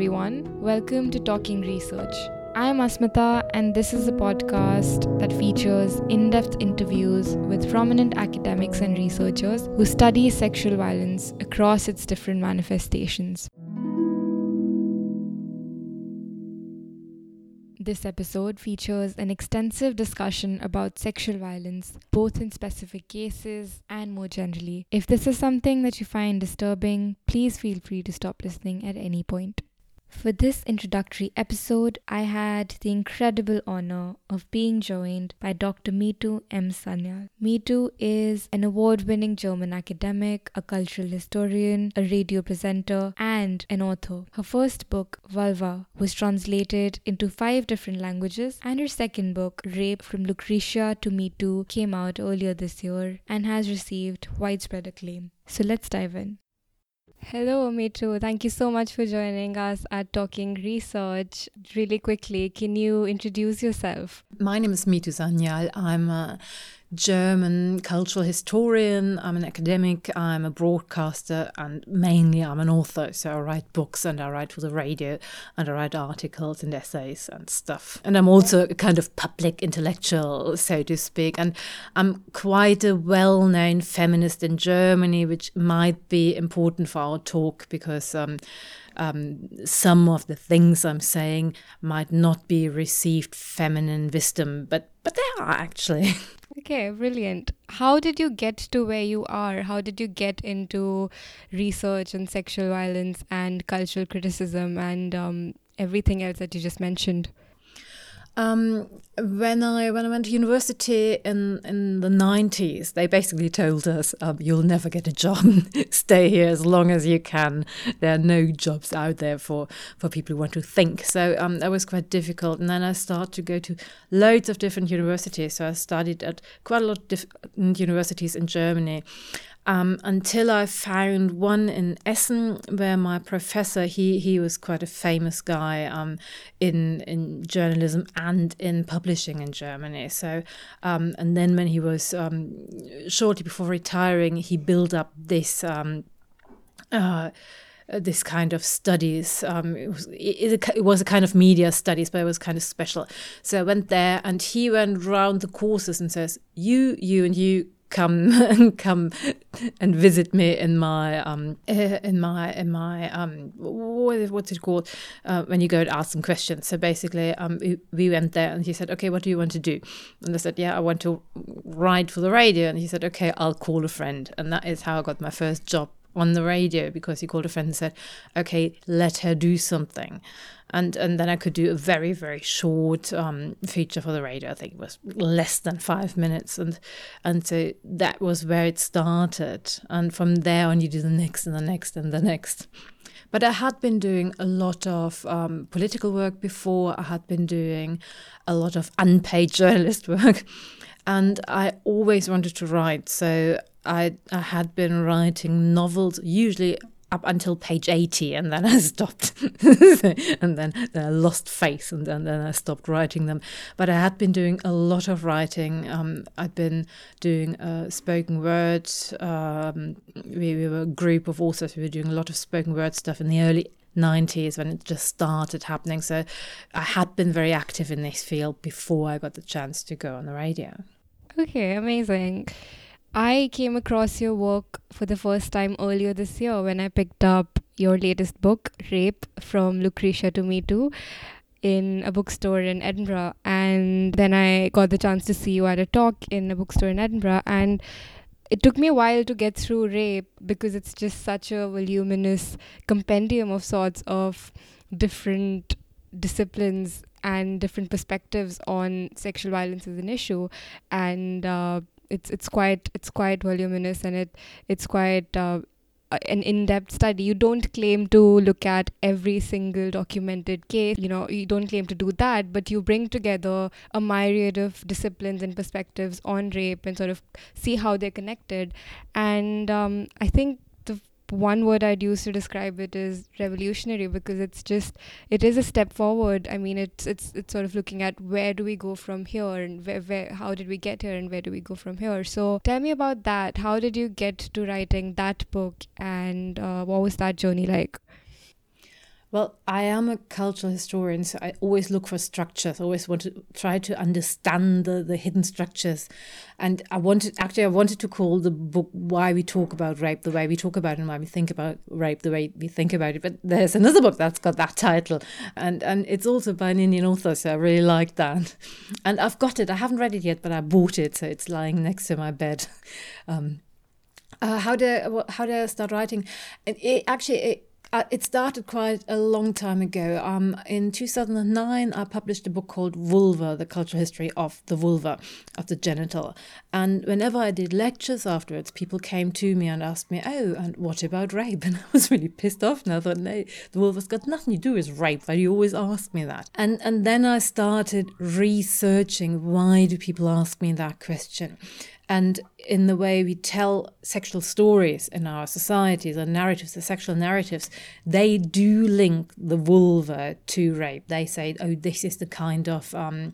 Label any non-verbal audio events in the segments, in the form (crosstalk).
everyone. Welcome to Talking Research. I'm Asmita, and this is a podcast that features in depth interviews with prominent academics and researchers who study sexual violence across its different manifestations. This episode features an extensive discussion about sexual violence, both in specific cases and more generally. If this is something that you find disturbing, please feel free to stop listening at any point. For this introductory episode, I had the incredible honor of being joined by Dr. Mithu M. Sanyal. Mithu is an award winning German academic, a cultural historian, a radio presenter, and an author. Her first book, Vulva, was translated into five different languages, and her second book, Rape from Lucretia to Me Too, came out earlier this year and has received widespread acclaim. So let's dive in. Hello, Mithu. Thank you so much for joining us at Talking Research. Really quickly, can you introduce yourself? My name is Mithu Sanyal. I'm a German cultural historian, I'm an academic, I'm a broadcaster, and mainly I'm an author. So I write books and I write for the radio and I write articles and essays and stuff. And I'm also a kind of public intellectual, so to speak. And I'm quite a well known feminist in Germany, which might be important for our talk because. Um, um, some of the things I'm saying might not be received feminine wisdom, but but they are actually. (laughs) Okay, brilliant. How did you get to where you are? How did you get into research and sexual violence and cultural criticism and um, everything else that you just mentioned? Um, when I when I went to university in in the nineties, they basically told us um, you'll never get a job. (laughs) Stay here as long as you can. There are no jobs out there for for people who want to think. So um, that was quite difficult. And then I started to go to loads of different universities. So I studied at quite a lot of different universities in Germany um, until I found one in Essen where my professor he he was quite a famous guy um, in in journalism and in publishing in Germany. So um, and then when he was um, shortly before retiring, he built up this. Um, uh, this kind of studies. Um, it, was, it, it, was a kind of media studies, but it was kind of special. So I went there, and he went round the courses and says, "You, you, and you come (laughs) come and visit me in my um eh, in my in my um what, what's it called? Uh, when you go to ask some questions. So basically um we, we went there and he said okay what do you want to do? And i said yeah i want to write for the radio. And he said okay i'll call a friend. And that is how i got my first job on the radio because he called a friend and said okay let her do something and and then I could do a very very short um, feature for the radio. I think it was less than five minutes, and and so that was where it started. And from there on, you do the next and the next and the next. But I had been doing a lot of um, political work before. I had been doing a lot of unpaid (laughs) journalist work, and I always wanted to write. So I I had been writing novels, usually up until page 80 and then (laughs) I stopped. And then, then, I lost faith and then, then I stopped writing them. But I had been doing a lot of writing. Um, I'd been doing uh, spoken word um, we, we, were a group of authors. We were doing a lot of spoken word stuff in the early 90s when it just started happening. So I had been very active in this field before I got the chance to go on the radio. Okay amazing I came across your work for the first time earlier this year when I picked up your latest book, Rape from Lucretia to Me Too, in a bookstore in Edinburgh. And then I got the chance to see you at a talk in a bookstore in Edinburgh. And it took me a while to get through Rape because it's just such a voluminous compendium of sorts of different disciplines and different perspectives on sexual violence as an issue and uh, it's it's quite it's quite voluminous and it it's quite uh, an in-depth study. You don't claim to look at every single documented case you know you don't claim to do that but you bring together a myriad of disciplines and perspectives on rape and sort of see how they're connected. And um, i think one word I'd use to describe it is revolutionary because it's just it is a step forward. I mean, it's it's it's sort of looking at where do we go from here and where, where how did we get here and where do we go from here. So tell me about that. How did you get to writing that book and uh, what was that journey like? Well, I am a cultural historian, so I always look for structures. I always want to try to understand the, the hidden structures. And I wanted, actually, I wanted to call the book Why We Talk About Rape, the way we talk about it, and why we think about rape, the way we think about it. But there's another book that's got that title. And, and it's also by an Indian author, so I really like that. And I've got it. I haven't read it yet, but I bought it, so it's lying next to my bed. (laughs) Um, uh, how did how did I start writing? It, it actually it, uh, it started quite a long time ago. Um, in 2009, I published a book called Vulva, the cultural history of the vulva, of the genital. And whenever I did lectures afterwards, people came to me and asked me, Oh, and what about rape? (laughs) And I was really pissed off. And I thought, No, the vulva's got nothing to do with rape. Why do you always ask me that? And, and then I started researching why do people ask me that question? and in the way we tell sexual stories in our societies or narratives, the sexual narratives, they do link the vulva to rape. They say, oh, this is the kind of um,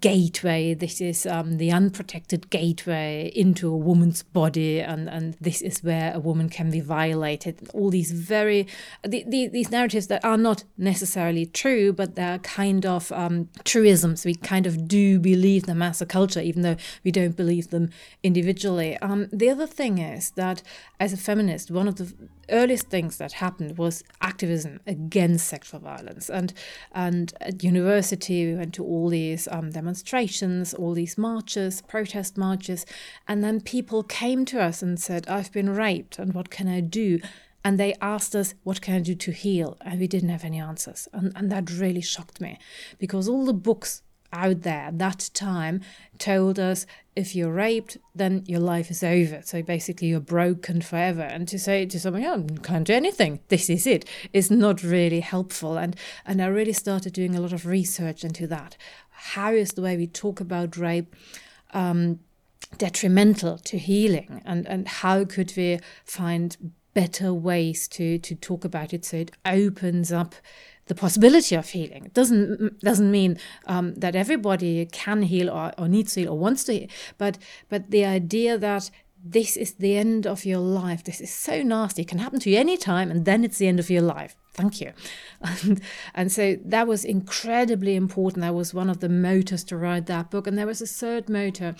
gateway, this is um, the unprotected gateway into a woman's body, and, and this is where a woman can be violated. All these very, the, the, these narratives that are not necessarily true, but they're kind of um, truisms. We kind of do believe them as a culture, even though we don't believe them individually. Um, the other thing is that as a feminist, one of the earliest things that happened was activism against sexual violence. And and at university, we went to all these um, demonstrations, all these marches, protest marches, and then people came to us and said, "I've been raped, and what can I do?" And they asked us, What can I do to heal? And we didn't have any answers. And, and that really shocked me because all the books out there at that time told us if you're raped, then your life is over. So basically, you're broken forever. And to say to someone, "Oh, can't do anything. This is it, is not really helpful. And and I really started doing a lot of research into that. How is the way we talk about rape? Um, detrimental to healing and and how could we find better ways to to talk about it so it opens up the possibility of healing. It doesn't doesn't mean um, that everybody can heal or, or needs to heal or wants to heal, but but the idea that this is the end of your life. This is so nasty. It can happen to you anytime, and then it's the end of your life. Thank you. (laughs) And, and so that was incredibly important. That was one of the motors to write that book. And there was a third motor,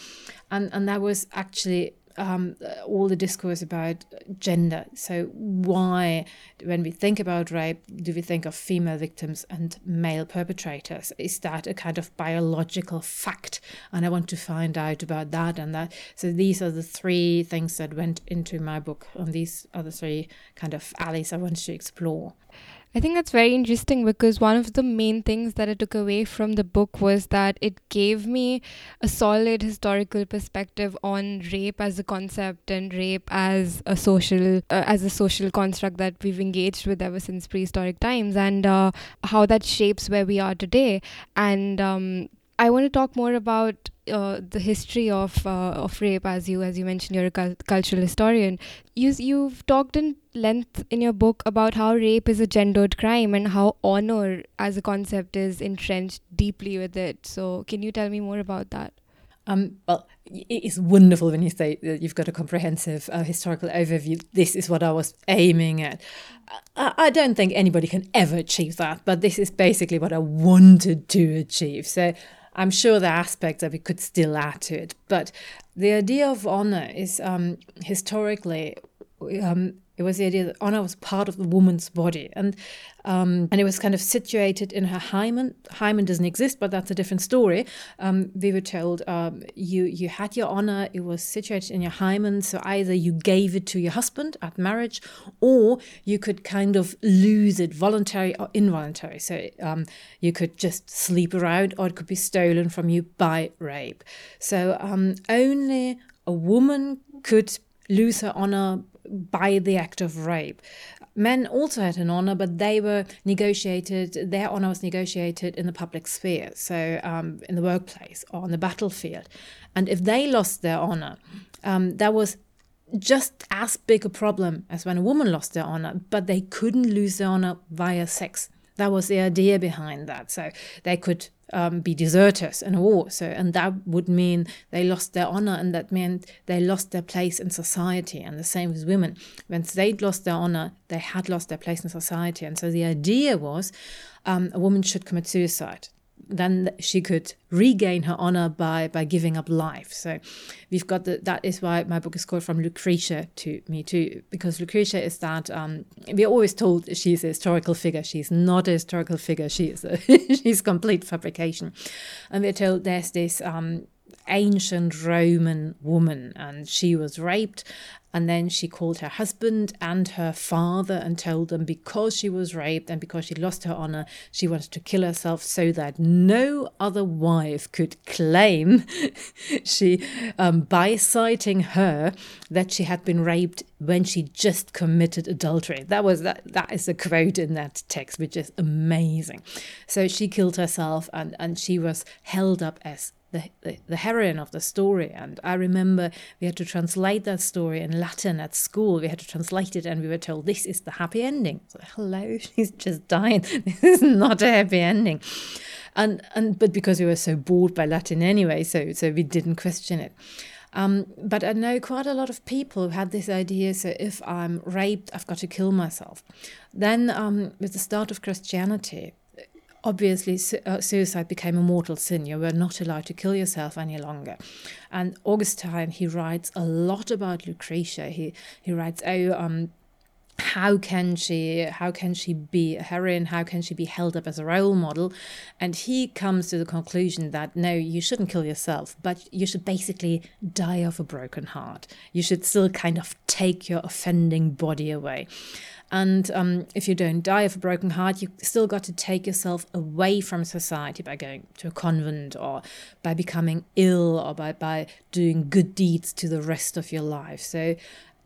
and, and that was actually um, all the discourse about gender. So, why, when we think about rape, do we think of female victims and male perpetrators? Is that a kind of biological fact? And I want to find out about that and that. So, these are the three things that went into my book, and these are the three kind of alleys I wanted to explore. I think that's very interesting because one of the main things that I took away from the book was that it gave me a solid historical perspective on rape as a concept and rape as a social uh, as a social construct that we've engaged with ever since prehistoric times and uh, how that shapes where we are today. And um, I want to talk more about uh, the history of uh, of rape, as you as you mentioned, you're a cu- cultural historian. You you've talked in length in your book about how rape is a gendered crime and how honor as a concept is entrenched deeply with it. So, can you tell me more about that? Um, well, it is wonderful when you say that you've got a comprehensive uh, historical overview. This is what I was aiming at. I, I, don't think anybody can ever achieve that, but this is basically what I wanted to achieve. So I'm sure are aspects that we could still add to it, but the idea of honor is um, historically um, it was the idea that honor was part of the woman's body, and um, and it was kind of situated in her hymen. Hymen doesn't exist, but that's a different story. Um, we were told um, you you had your honor; it was situated in your hymen. So either you gave it to your husband at marriage, or you could kind of lose it, voluntary or involuntary. So um, you could just sleep around, or it could be stolen from you by rape. So um, only a woman could lose her honor by the act of rape. Men also had an honor, but they were negotiated, their honor was negotiated in the public sphere, so um, in the workplace or on the battlefield. And if they lost their honor, um, that was just as big a problem as when a woman lost their honor, but they couldn't lose their honor via sex. That was the idea behind that. So they could um, be deserters in war. So, and that would mean they lost their honor, and that meant they lost their place in society. And the same with women. Once they'd lost their honor, they had lost their place in society. And so the idea was um, a woman should commit suicide then she could regain her honor by by giving up life. So we've got the, that is why my book is called From Lucretia to Me Too, because Lucretia is that um, we're always told she's a historical figure. She's not a historical figure. She is a, (laughs) she's complete fabrication, and we're told there's this um, ancient Roman woman, and she was raped. And then she called her husband and her father and told them because she was raped and because she lost her honor, she wanted to kill herself so that no other wife could claim (laughs) she, um, by citing her, that she had been raped when she just committed adultery. That was that. That is a quote in that text, which is amazing. So she killed herself, and and she was held up as the, the, heroine of the story. And I remember we had to translate that story in Latin at school. We had to translate it, and we were told this is the happy ending. Hello, (laughs) she's just dying. (laughs) This is not a happy ending. And and but because we were so bored by Latin anyway, so so we didn't question it. Um, but I know quite a lot of people who had this idea so if I'm raped, I've got to kill myself. Then, um, with the start of Christianity, obviously uh, suicide became a mortal sin. You were not allowed to kill yourself any longer. And Augustine, he writes a lot about Lucretia. He he writes, oh, um, how can she how can she be a heroine how can she be held up as a role model and he comes to the conclusion that no you shouldn't kill yourself but you should basically die of a broken heart you should still kind of take your offending body away and um, if you don't die of a broken heart, you still got to take yourself away from society by going to a convent or by becoming ill or by, by doing good deeds to the rest of your life. So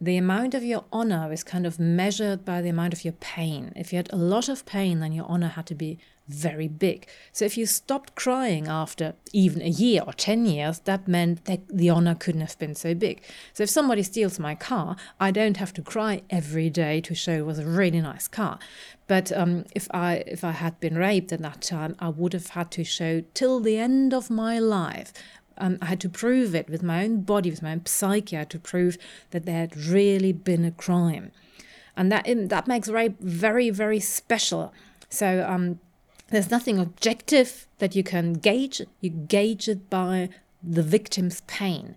the amount of your honor is kind of measured by the amount of your pain. If you had a lot of pain, then your honor had to be very big. So if you stopped crying after even a year or 10 years, that meant that the honor couldn't have been so big. So if somebody steals my car, I don't have to cry every day to show it was a really nice car. But um, if I if I had been raped at that time, I would have had to show till the end of my life. Um, I had to prove it with my own body, with my own psyche. I had to prove that there had really been a crime, and that that makes rape very very special. So um, there's nothing objective that you can gauge. You gauge it by the victim's pain.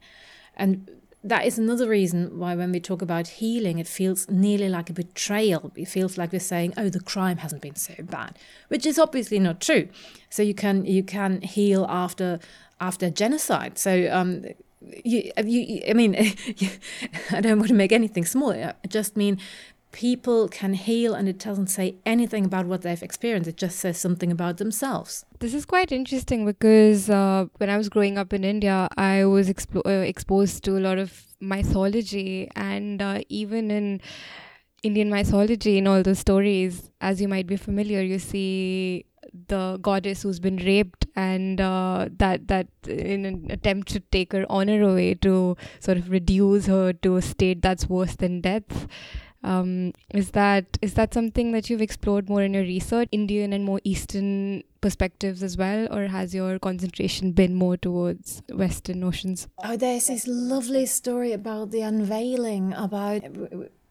And that is another reason why when we talk about healing, it feels nearly like a betrayal. It feels like we're saying, "Oh, the crime hasn't been so bad," which is obviously not true. So you can you can heal after after genocide. So um, you, you, I mean, (laughs) I don't want to make anything small. I just mean people can heal and it doesn't say anything about what they've experienced it just says something about themselves. This is quite interesting because uh, when i was growing up in india i was expo- uh, exposed to a lot of mythology and uh, even in indian mythology in all those stories as you might be familiar you see the goddess who's been raped and uh, that that in an attempt to take her honor away to sort of reduce her to a state that's worse than death um, is that is that something that you've explored more in your research, Indian and more Eastern perspectives as well, or has your concentration been more towards Western notions? Oh, there's this lovely story about the unveiling. About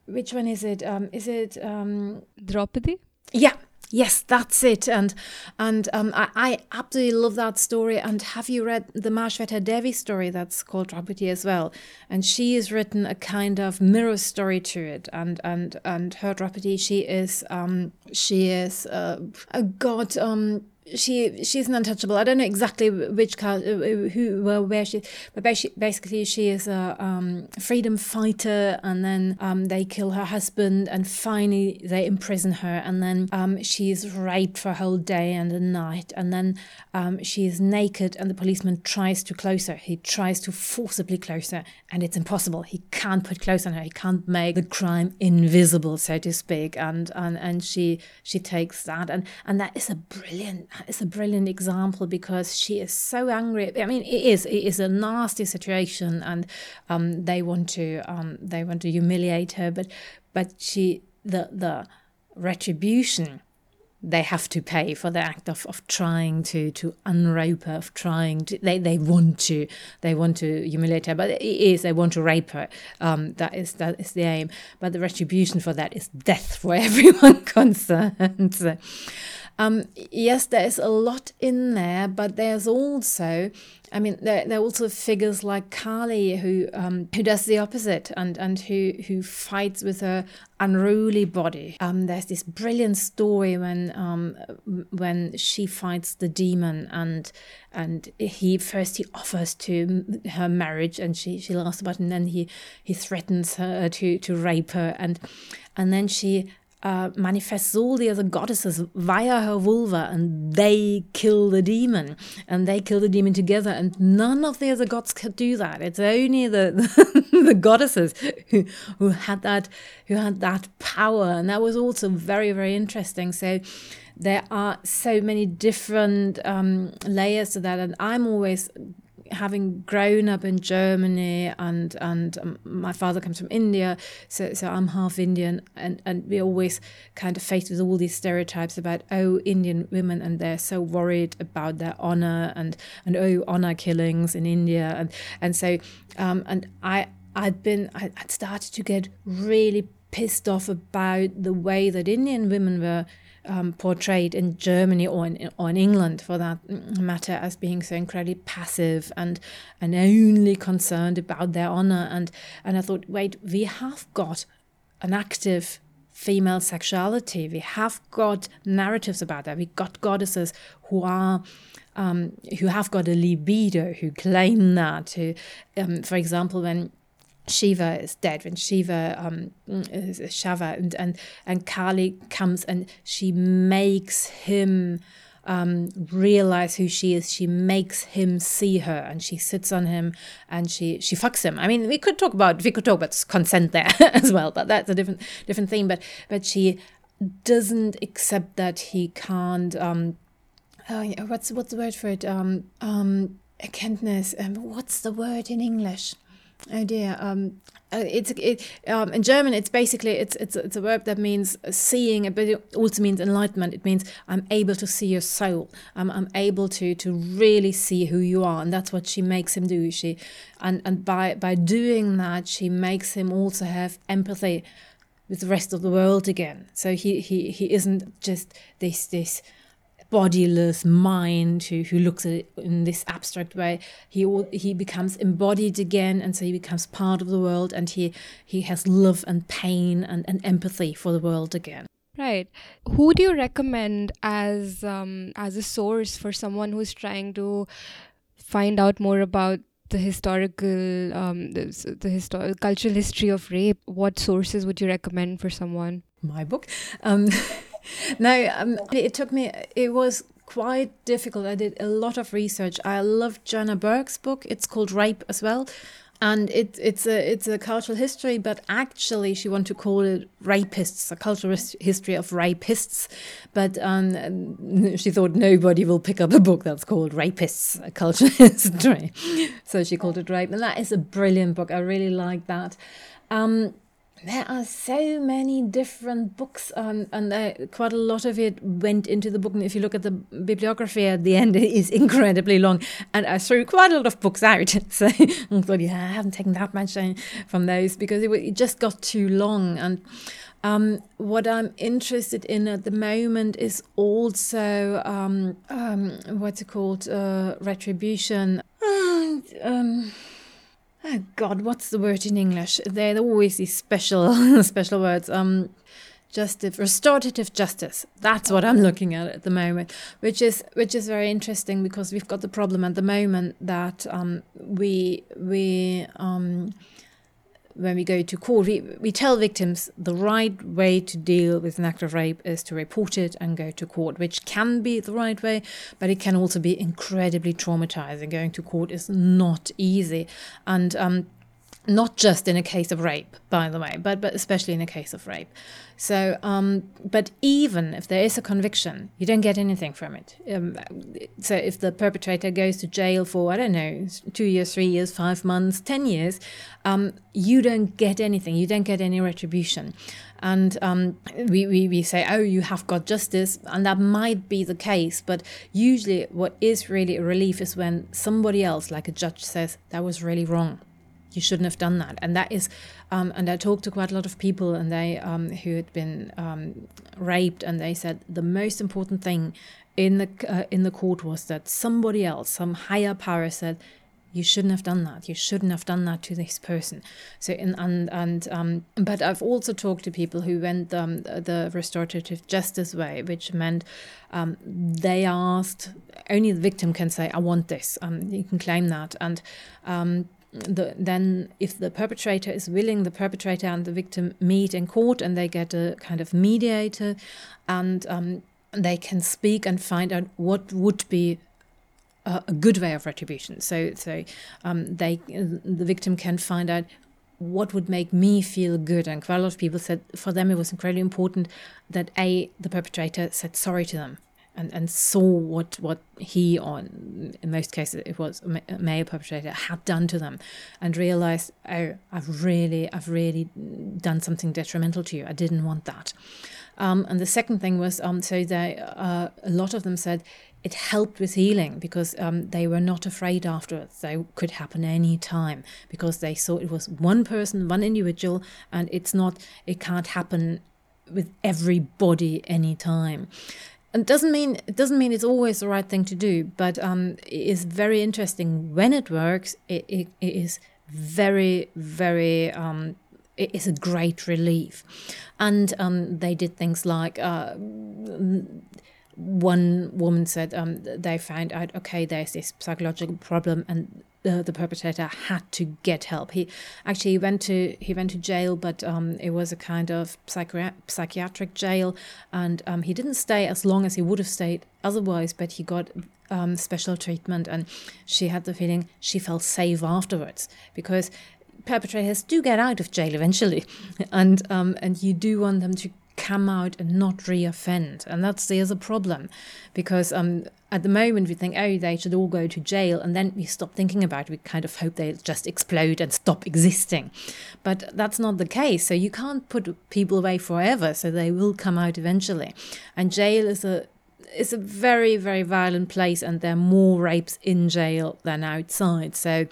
which one is it? Um, is it um, Draupadi? Yeah, Yes, that's it. And and um, I, I, absolutely love that story. And have you read the Mahashweta Devi story that's called Draupadi as well? And she has written a kind of mirror story to it. And and and her Draupadi, she is um, she is uh, a god um, she she's an untouchable. I don't know exactly which car, who, well, where she, but basically she is a um, freedom fighter, and then um, they kill her husband, and finally they imprison her, and then um, she's raped for a whole day and a night, and then um, she is naked, and the policeman tries to close her. He tries to forcibly close her, and it's impossible. He can't put clothes on her. He can't make the crime invisible, so to speak, and and and she she takes that, and and that is a brilliant it's a brilliant example because she is so angry. I mean, it is it is a nasty situation, and um, they want to um, they want to humiliate her, but but she the the retribution they have to pay for the act of, of trying to to unrape her, of trying to they, they want to they want to humiliate her, but it is they want to rape her. Um, that is that is the aim. But the retribution for that is death for (laughs) everyone concerned. So, um, yes, there is a lot in there, but there's also, I mean, there, there are also figures like Kali who um, who does the opposite and and who who fights with her unruly body. Um, there's this brilliant story when um, when she fights the demon and and he first he offers to her marriage and she she laughs about it and then he he threatens her to to rape her and and then she uh, manifests all the other goddesses via her vulva and they kill the demon and they kill the demon together and none of the other gods could do that. It's only the (laughs) the goddesses who, who had that who had that power and that was also very very interesting. So there are so many different um, layers to that and i'm always having grown up in Germany and and um, my father comes from India, so so I'm half Indian, and and we always kind of faced with all these stereotypes about oh Indian women and they're so worried about their honor and and oh honor killings in India and and so um, and I I'd been I'd started to get really pissed off about the way that Indian women were um, portrayed in Germany or in, or in England, for that matter, as being so incredibly passive and and only concerned about their honor. And and I thought, wait, we have got an active female sexuality. We have got narratives about that. We got goddesses who are. Um, who have got a libido, who claim that, who, um, for example, when Shiva is dead when Shiva um is Shava and and and Kali comes and she makes him um, realize who she is. She makes him see her, and she sits on him, and she she fucks him. I mean, we could talk about we could talk about consent there (laughs) as well, but that's a different different thing. But but she doesn't accept that he can't. Um, oh, what's what's the word for it? Um, um. Um, what's the word in English? Oh dear. Um, uh, it's it um, in German. It's basically it's it's it's a verb that means seeing, but it also means enlightenment. It means I'm able to see your soul. I'm I'm able to to really see who you are, and that's what she makes him do. She, and and by by doing that, she makes him also have empathy with the rest of the world again. So he he he isn't just this this bodiless mind who, who looks at it in this abstract way he he becomes embodied again and so he becomes part of the world and he he has love and pain and, and empathy for the world again Right. Who do you recommend as um, as a source for someone who's trying to find out more about the historical um, the, the historical cultural history of rape? What sources would you recommend for someone? My book. Um, (laughs) (laughs) no, um, it took me, it was quite difficult. I did a lot of research. I loved Joanna Bourke's book. It's called Rape as well. And it, it's a it's a cultural history, but actually she wanted to call it rapists, a cultural history of rapists. But um, (laughs) she thought nobody will pick up a book that's called Rapists, a cultural (laughs) history. So she called it Rape, and that is a brilliant book. I really like that. Um, there are so many different books, um, and uh, quite a lot of it went into the book. And if you look at the bibliography at the end, (laughs) it is incredibly long. And I threw quite a lot of books out. (laughs) So I thought, yeah, I haven't taken that much uh, from those because it, it just got too long. And um, what I'm interested in at the moment is also um, um, what's it called? Uh, retribution. Um, oh God, what's the word in English? There are always these special (laughs) special words. Um, justice, restorative justice. That's what I'm looking at at the moment, which is which is very interesting because we've got the problem at the moment that um, we we um, when we go to court, we, we tell victims the right way to deal with an act of rape is to report it and go to court, which can be the right way, but it can also be incredibly traumatizing. Going to court is not easy. And um, not just in a case of rape, by the way, but but especially in a case of rape. So, um, but even if there is a conviction, you don't get anything from it. Um, so, if the perpetrator goes to jail for I don't know two years, three years, five months, ten years, um, you don't get anything. You don't get any retribution. And um, we, we, we say, oh, you have got justice, and that might be the case. But usually, what is really a relief is when somebody else, like a judge, says that was really wrong you shouldn't have done that. And that is, um, and I talked to quite a lot of people, and they um, who had been um, raped, and they said the most important thing in the uh, in the court was that somebody else, some higher power, said. You shouldn't have done that. You shouldn't have done that to this person. So, in, and and um, but I've also talked to people who went um, the restorative justice way, which meant um, they asked only the victim can say, "I want this." Um, you can claim that, and um, the, then if the perpetrator is willing, the perpetrator and the victim meet in court and they get a kind of mediator and um, they can speak and find out what would be a, a good way of retribution. So, so um, they the victim can find out what would make me feel good. And quite a lot of people said for them it was incredibly important that a the perpetrator said sorry to them and, and saw what, what he, or in most cases it was a male perpetrator, had done to them, and realized, oh, I've really, I've really done something detrimental to you. I didn't want that. Um, and the second thing was, um, so they, uh, a lot of them said it helped with healing because um, they were not afraid afterwards. They could happen any time because they saw it was one person, one individual, and it's not, it can't happen with everybody anytime it doesn't mean it doesn't mean it's always the right thing to do, but um, it is very interesting when it works. It, it, it is very very um, it is a great relief, and um, they did things like. Uh, one woman said um, they found out okay there's this psychological problem and the, perpetrator had to get help. He actually went to he went to jail, but um, it was a kind of psychi- psychiatric jail, and um, he didn't stay as long as he would have stayed otherwise. But he got um, special treatment, and she had the feeling she felt safe afterwards because perpetrators do get out of jail eventually, (laughs) and um, and you do want them to come out and not reoffend. And that's the other problem because um, at the moment we think, oh, they should all go to jail. And then we stop thinking about it. We kind of hope they'll just explode and stop existing. But that's not the case. So you can't put people away forever. So they will come out eventually. And jail is a it's a very very violent place and there are more rapes in jail than outside. So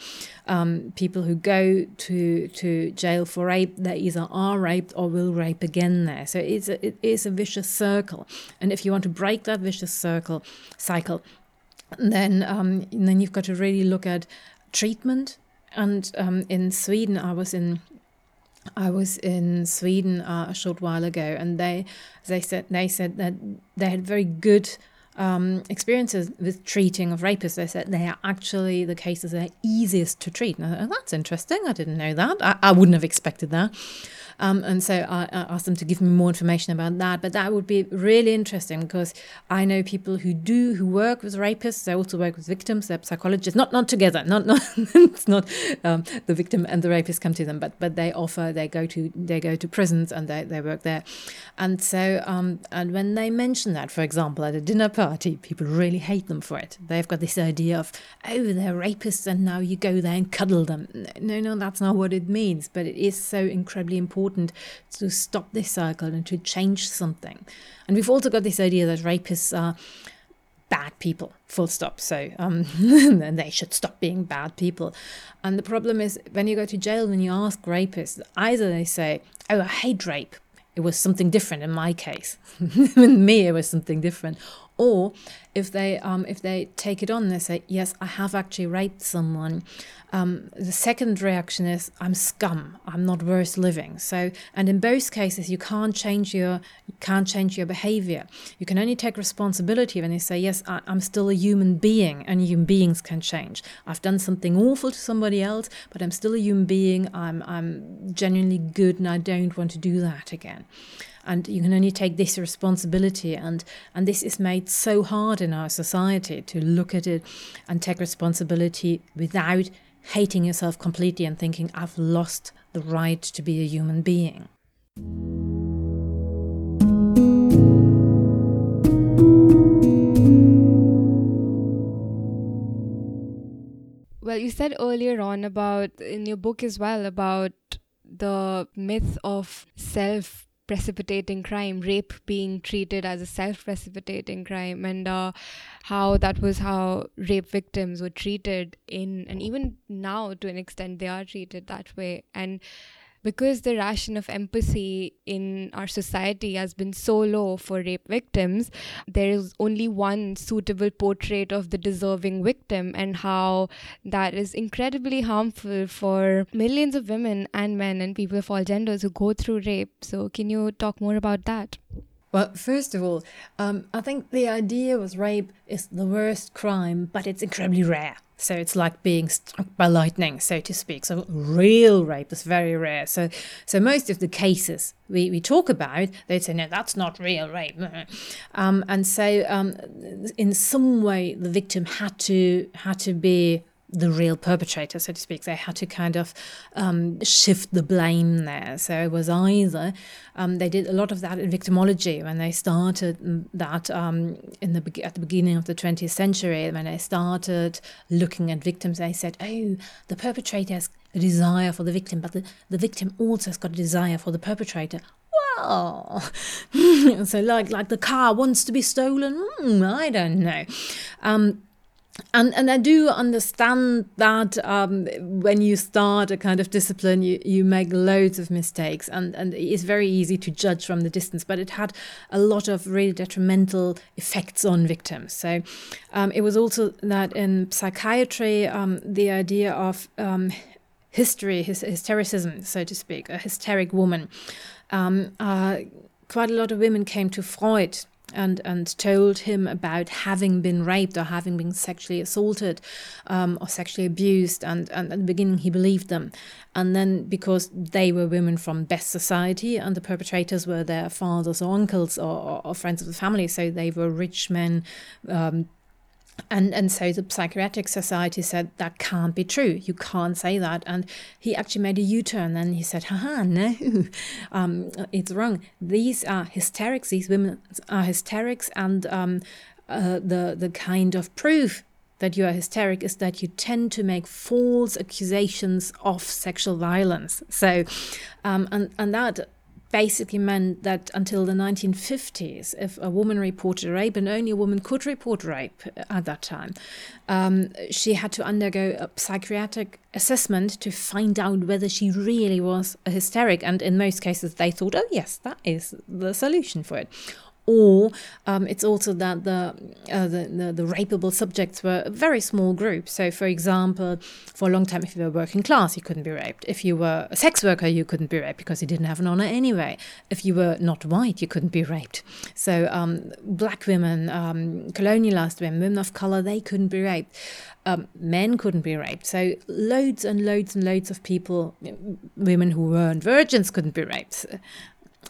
um, people who go to to jail for rape they either are raped or will rape again there. So it's a, it is a vicious circle. And if you want to break that vicious circle cycle then um, then you've got to really look at treatment. And um, in Sweden I was in I was in Sweden uh, a short while ago, and they they said they said that they had very good um, experiences with treating of rapists. They said they are actually the cases that are easiest to treat. And I thought, oh, that's interesting. I didn't know that. I, I wouldn't have expected that. Um, and so I, I, asked them to give me more information about that. But that would be really interesting because I know people who do who work with rapists. They also work with victims. They're psychologists, not not together. Not not (laughs) it's not um, the victim and the rapist come to them, but but they offer. They go to they go to prisons and they, they work there. And so um, and when they mention that, for example, at a dinner party, people really hate them for it. They've got this idea of oh they're rapists and now you go there and cuddle them. No no that's not what it means. But it is so incredibly important important to stop this cycle and to change something. And we've also got this idea that rapists are bad people, full stop. So um, (laughs) they should stop being bad people. And the problem is when you go to jail, when you ask rapists, either they say, "Oh, I hate rape," it was something different in my case. (laughs) With me, it was something different. Or if they um, if they take it on, they say, "Yes, I have actually raped someone." Um, the second reaction is, "I'm scum. I'm not worth living." So, and in both cases, you can't change your you can't change your behavior. You can only take responsibility when you say, "Yes, I, I'm still a human being, and human beings can change. I've done something awful to somebody else, but I'm still a human being. I'm I'm genuinely good, and I don't want to do that again." and you can only take this responsibility and and this is made so hard in our society to look at it and take responsibility without hating yourself completely and thinking, I've lost the right to be a human being. Well, you said earlier on about in your book as well about the myth of self precipitating crime, rape being treated as a self precipitating crime, and uh, how that was how rape victims were treated in, and even now to an extent they are treated that way. And because the ration of empathy in our society has been so low for rape victims, there is only one suitable portrait of the deserving victim, and how that is incredibly harmful for millions of women and men and people of all genders who go through rape. So, can you talk more about that? Well, first of all, um, I think the idea was rape is the worst crime, but it's incredibly rare. So it's like being struck by lightning, so to speak. So real rape is very rare. So so most of the cases we, we talk about, they say, no, that's not real rape. (laughs) Um, and so um, in some way the victim had to had to be the real perpetrator, so to speak. They had to kind of um, shift the blame there. So it was either um, they did a lot of that in victimology when they started that um, in the at the beginning of the 20th century. When they started looking at victims, they said, "Oh, the perpetrator has a desire for the victim, but the, the victim also has got a desire for the perpetrator." Well, (laughs) so like like the car wants to be stolen. Mm, I don't know. Um, and and I do understand that um, when you start a kind of discipline, you, you make loads of mistakes, and, and it's very easy to judge from the distance. But it had a lot of really detrimental effects on victims. So um, it was also that in psychiatry, um, the idea of um, history, his, hystericism, so to speak, a hysteric woman. Um, uh, quite a lot of women came to Freud and and told him about having been raped or having been sexually assaulted um, or sexually abused and, and at the beginning he believed them. And then because they were women from best society and the perpetrators were their fathers or uncles or, or, or friends of the family so they were rich men um, and and so the psychiatric society said that can't be true. You can't say that. And he actually made a u-turn and he said haha no (laughs) um, it's wrong. These are hysterics. These women are hysterics. And um, uh, the the kind of proof that you are hysteric is that you tend to make false accusations of sexual violence. So um, and and that basically meant that until the 1950s, if a woman reported rape, and only a woman could report rape at that time, um, she had to undergo a psychiatric assessment to find out whether she really was a hysteric. And in most cases, they thought, oh, yes, that is the solution for it or um, it's also that the, uh, the, the, the rapeable subjects were a very small group. So, for example, for a long time, if you were working class, you couldn't be raped. If you were a sex worker, you couldn't be raped because you didn't have an honor anyway. If you were not white, you couldn't be raped. So, um, black women, um, colonialized women, women of color, they couldn't be raped. Um, men couldn't be raped. So loads and loads and loads of people, women who weren't virgins, couldn't be raped,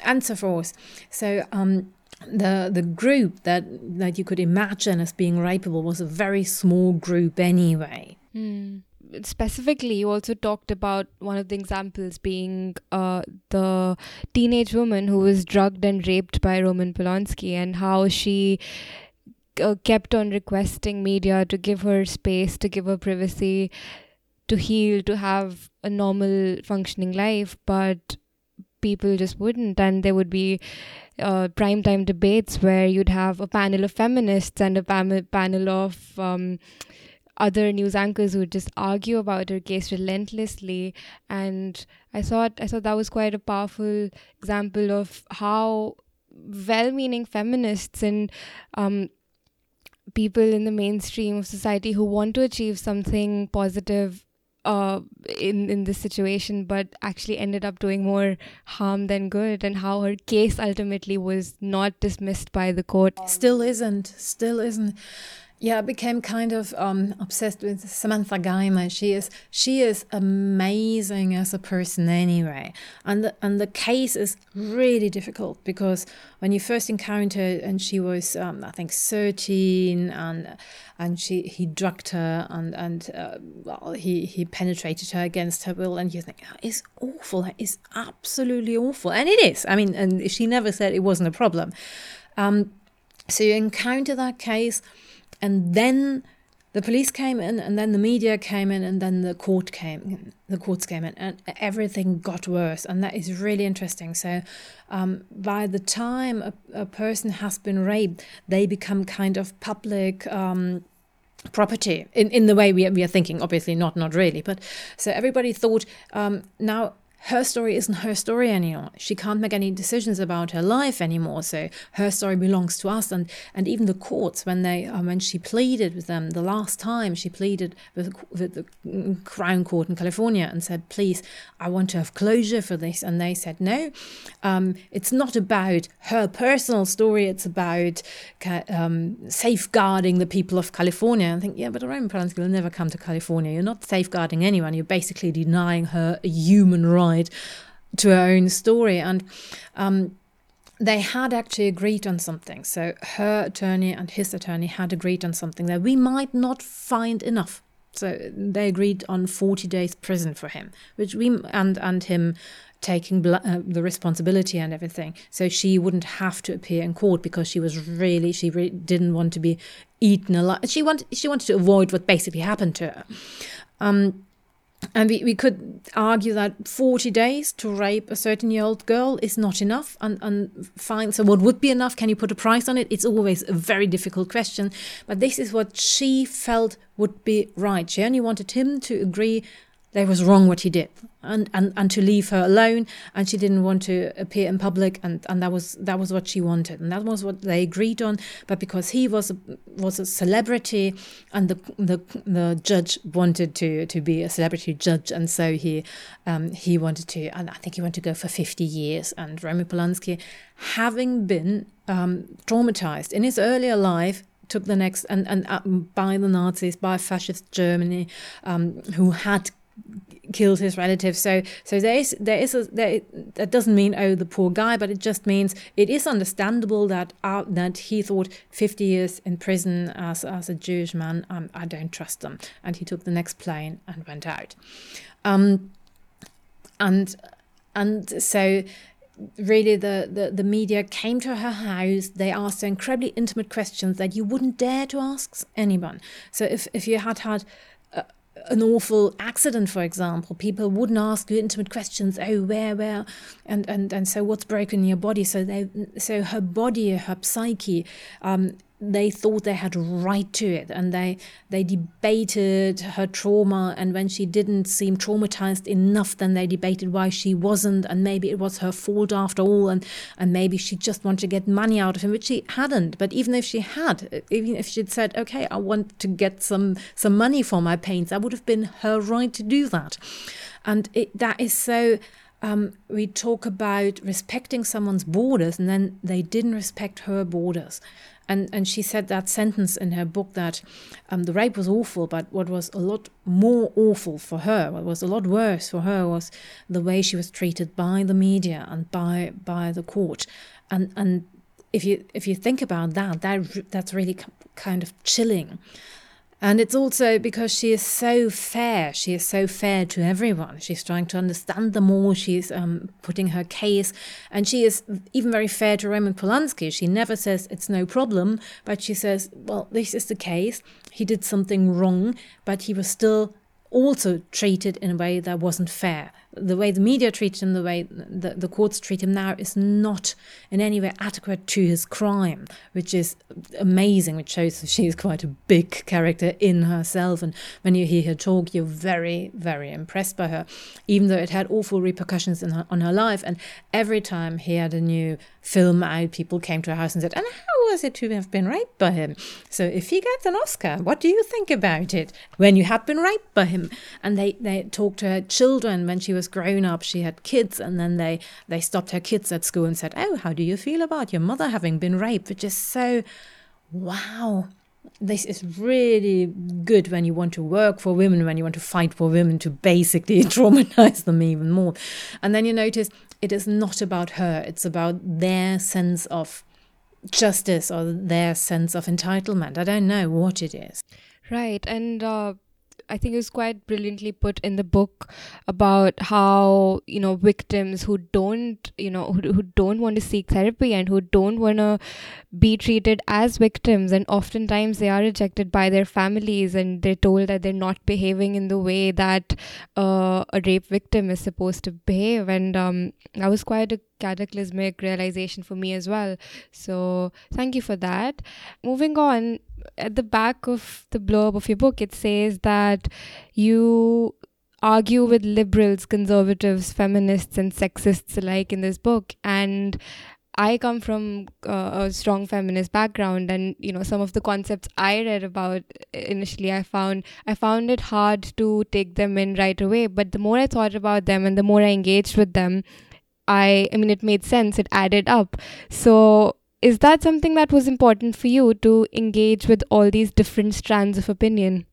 and so forth. So um, the the group that that you could imagine as being rapeable was a very small group anyway. Mm. Specifically, you also talked about one of the examples being uh, the teenage woman who was drugged and raped by Roman Polanski, and how she uh, kept on requesting media to give her space, to give her privacy, to heal, to have a normal functioning life, but people just wouldn't, and there would be uh, primetime debates where you'd have a panel of feminists and a pam- panel of um, other news anchors who would just argue about her case relentlessly. And i thought i thought that was quite a powerful example of how well-meaning feminists and um, people in the mainstream of society who want to achieve something positive uh, in in this situation, but actually ended up doing more harm than good, and how her case ultimately was not dismissed by the court. Still isn't. Still isn't. Yeah, I became kind of um, obsessed with Samantha Geimer. She is she is amazing as a person anyway, and the, and the case is really difficult because when you first encountered and she was um, I think thirteen and and she he drugged her and and uh, well he he penetrated her against her will and you think oh, it's awful that is absolutely awful and it is I mean and she never said it wasn't a problem. Um, so you encounter that case and then the police came in and then the media came in and then the court came the courts came in and everything got worse. And that is really interesting. So um, by the time a, a, person has been raped they become kind of public um, property in, in the way we are, we are thinking. Obviously not not really but so everybody thought um, now her story isn't her story anymore. She can't make any decisions about her life anymore. So her story belongs to us. And and even the courts, when they um, when she pleaded with them the last time, she pleaded with, with the Crown Court in California and said, "Please, I want to have closure for this." And they said, "No, um, it's not about her personal story. It's about um, safeguarding the people of California." And I think, yeah, but Roman Polanski will never come to California. You're not safeguarding anyone. You're basically denying her a human right side to her own story. And um, they had actually agreed on something. So her attorney and his attorney had agreed on something that we might not find enough. So they agreed on 40 days prison for him, which we and and him taking uh, the responsibility and everything. So she wouldn't have to appear in court because she was really she didn't want to be eaten alive. She wanted she wanted to avoid what basically happened to her. Um, and we, we could argue that 40 days to rape a 13 year old girl is not enough and, and fine so what would be enough? Can you put a price on it? It's always a very difficult question but this is what she felt would be right. She only wanted him to agree that was wrong what he did. And, and, and to leave her alone and she didn't want to appear in public and, and that was that was what she wanted. And that was what they agreed on. But because he was a, was a celebrity and the, the the judge wanted to to be a celebrity judge and so he um, he wanted to and I think he wanted to go for 50 years. And Roman Polanski having been um, traumatized in his earlier life took the next and and uh, by the Nazis by fascist Germany um, who had killed his relatives. So so there is there is a there, that doesn't mean oh the poor guy, but it just means it is understandable that uh, that he thought 50 years in prison as as a Jewish man, um, I don't trust them, and he took the next plane and went out. Um, and and so really the, the, the media came to her house they asked her incredibly intimate questions that you wouldn't dare to ask anyone so if, if you had had an awful accident, for example, people wouldn't ask you intimate questions. Oh, where, where, and and and so what's broken in your body? So they, so her body, her psyche, um, they thought they had right to it and they they debated her trauma and when she didn't seem traumatized enough then they debated why she wasn't and maybe it was her fault after all and and maybe she just wanted to get money out of him which she hadn't. But even if she had even if she'd said okay I want to get some some money for my pains that would have been her right to do that. And it, that is so um, we talk about respecting someone's borders and then they didn't respect her borders and and she said that sentence in her book that um, the rape was awful, but what was a lot more awful for her, what was a lot worse for her, was the way she was treated by the media and by by the court, and and if you if you think about that, that that's really kind of chilling. And it's also because she is so fair. She is so fair to everyone. She's trying to understand them all. She's um, putting her case. And she is even very fair to Roman Polanski. She never says it's no problem, but she says, well, this is the case. He did something wrong, but he was still also treated in a way that wasn't fair the way the media treat him, the way the, the courts treat him now, is not in any way adequate to his crime, which is amazing, which shows that she is quite a big character in herself. And when you hear her talk, you're very, very impressed by her, even though it had awful repercussions her, on her life. And every time he had a new film out, people came to her house and said, And how was it to have been raped by him? So if he gets an Oscar, what do you think about it when you had been raped by him? And they, they talked to her children when she was was grown up, she had kids, and then they they stopped her kids at school and said, "Oh, how do you feel about your mother having been raped?" Which is so, wow, this is really good when you want to work for women, when you want to fight for women to basically (laughs) traumatize them even more. And then you notice it is not about her, it's about their sense of justice or their sense of entitlement. I don't know what it is. Right. And uh, I think it was quite brilliantly put in the book about how you know victims who don't you know who, who don't want to seek therapy and who don't want to be treated as victims and oftentimes they are rejected by their families and they're told that they're not behaving in the way that uh, a rape victim is supposed to behave. And um, that was quite a cataclysmic realization for me as well. So thank you for that. Moving on at the back of the blurb of your book, it says that you argue with liberals, conservatives, feminists, and sexists alike in this book. And I come from uh, a strong feminist background, and you know some of the concepts I read about initially, I found I found it hard to take them in right away. But the more I thought about them, and the more I engaged with them, I I mean it made sense. It added up. So is that something that was important for you to engage with all these different strands of opinion?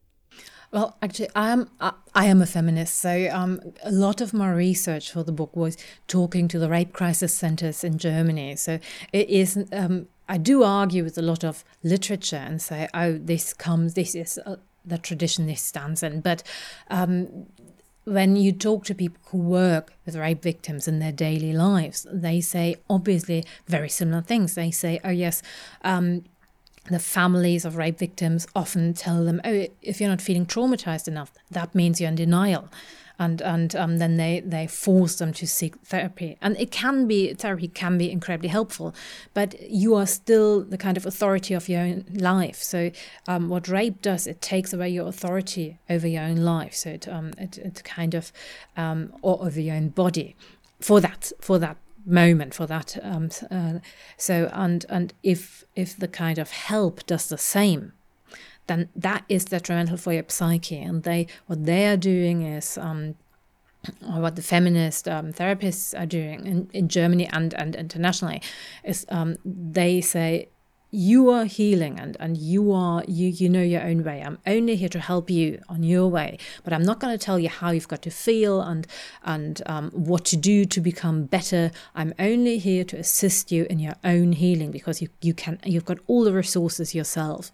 Well, actually, I am I am a feminist, so um, a lot of my research for the book was talking to the rape crisis centers in Germany. So it is. Um, I do argue with a lot of literature and say, "Oh, this comes. This is uh, the tradition. This stands in." But um, when you talk to people who work with rape victims in their daily lives, they say obviously very similar things. They say, oh, yes, um, the families of rape victims often tell them, oh, if you're not feeling traumatized enough, that means you're in denial and and um, then they they force them to seek therapy. And it can be therapy can be incredibly helpful but you are still the kind of authority of your own life. So um, what rape does it takes away your authority over your own life. So it um, it, it kind of um, or over your own body for that for that moment for that um, uh, so and and if if the kind of help does the same then that is detrimental for your psyche. And they what they are doing is um, or what the feminist um, therapists are doing in, in Germany and, and internationally is um, they say you are healing and, and you are you you know your own way. I'm only here to help you on your way but i'm not going to tell you how you've got to feel and and um, what to do to become better. I'm only here to assist you in your own healing because you, you can you've got all the resources yourself.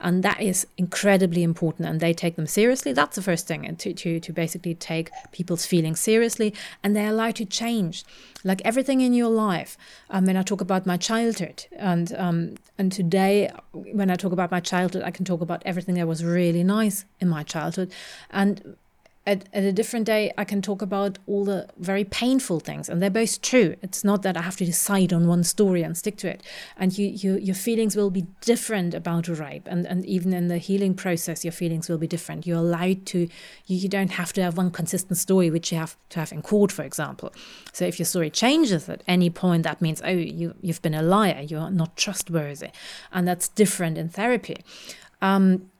And that is incredibly important and they take them seriously. That's the first thing to, to, to basically take people's feelings seriously and they allow you to change. Like everything in your life um, mean i talk about my childhood and um, and today, when I talk about my childhood, I can talk about everything that was really nice in my childhood. And at, at, a different day, I can talk about all the very painful things, and they're both true. It's not that I have to decide on one story and stick to it. And you, you, your feelings will be different about a rape, and, and even in the healing process, your feelings will be different. You're allowed to, you, you don't have to have one consistent story, which you have to have in court, for example. So if your story changes at any point, that means, oh, you, you've been a liar, you're not trustworthy. And that's different in therapy. Um,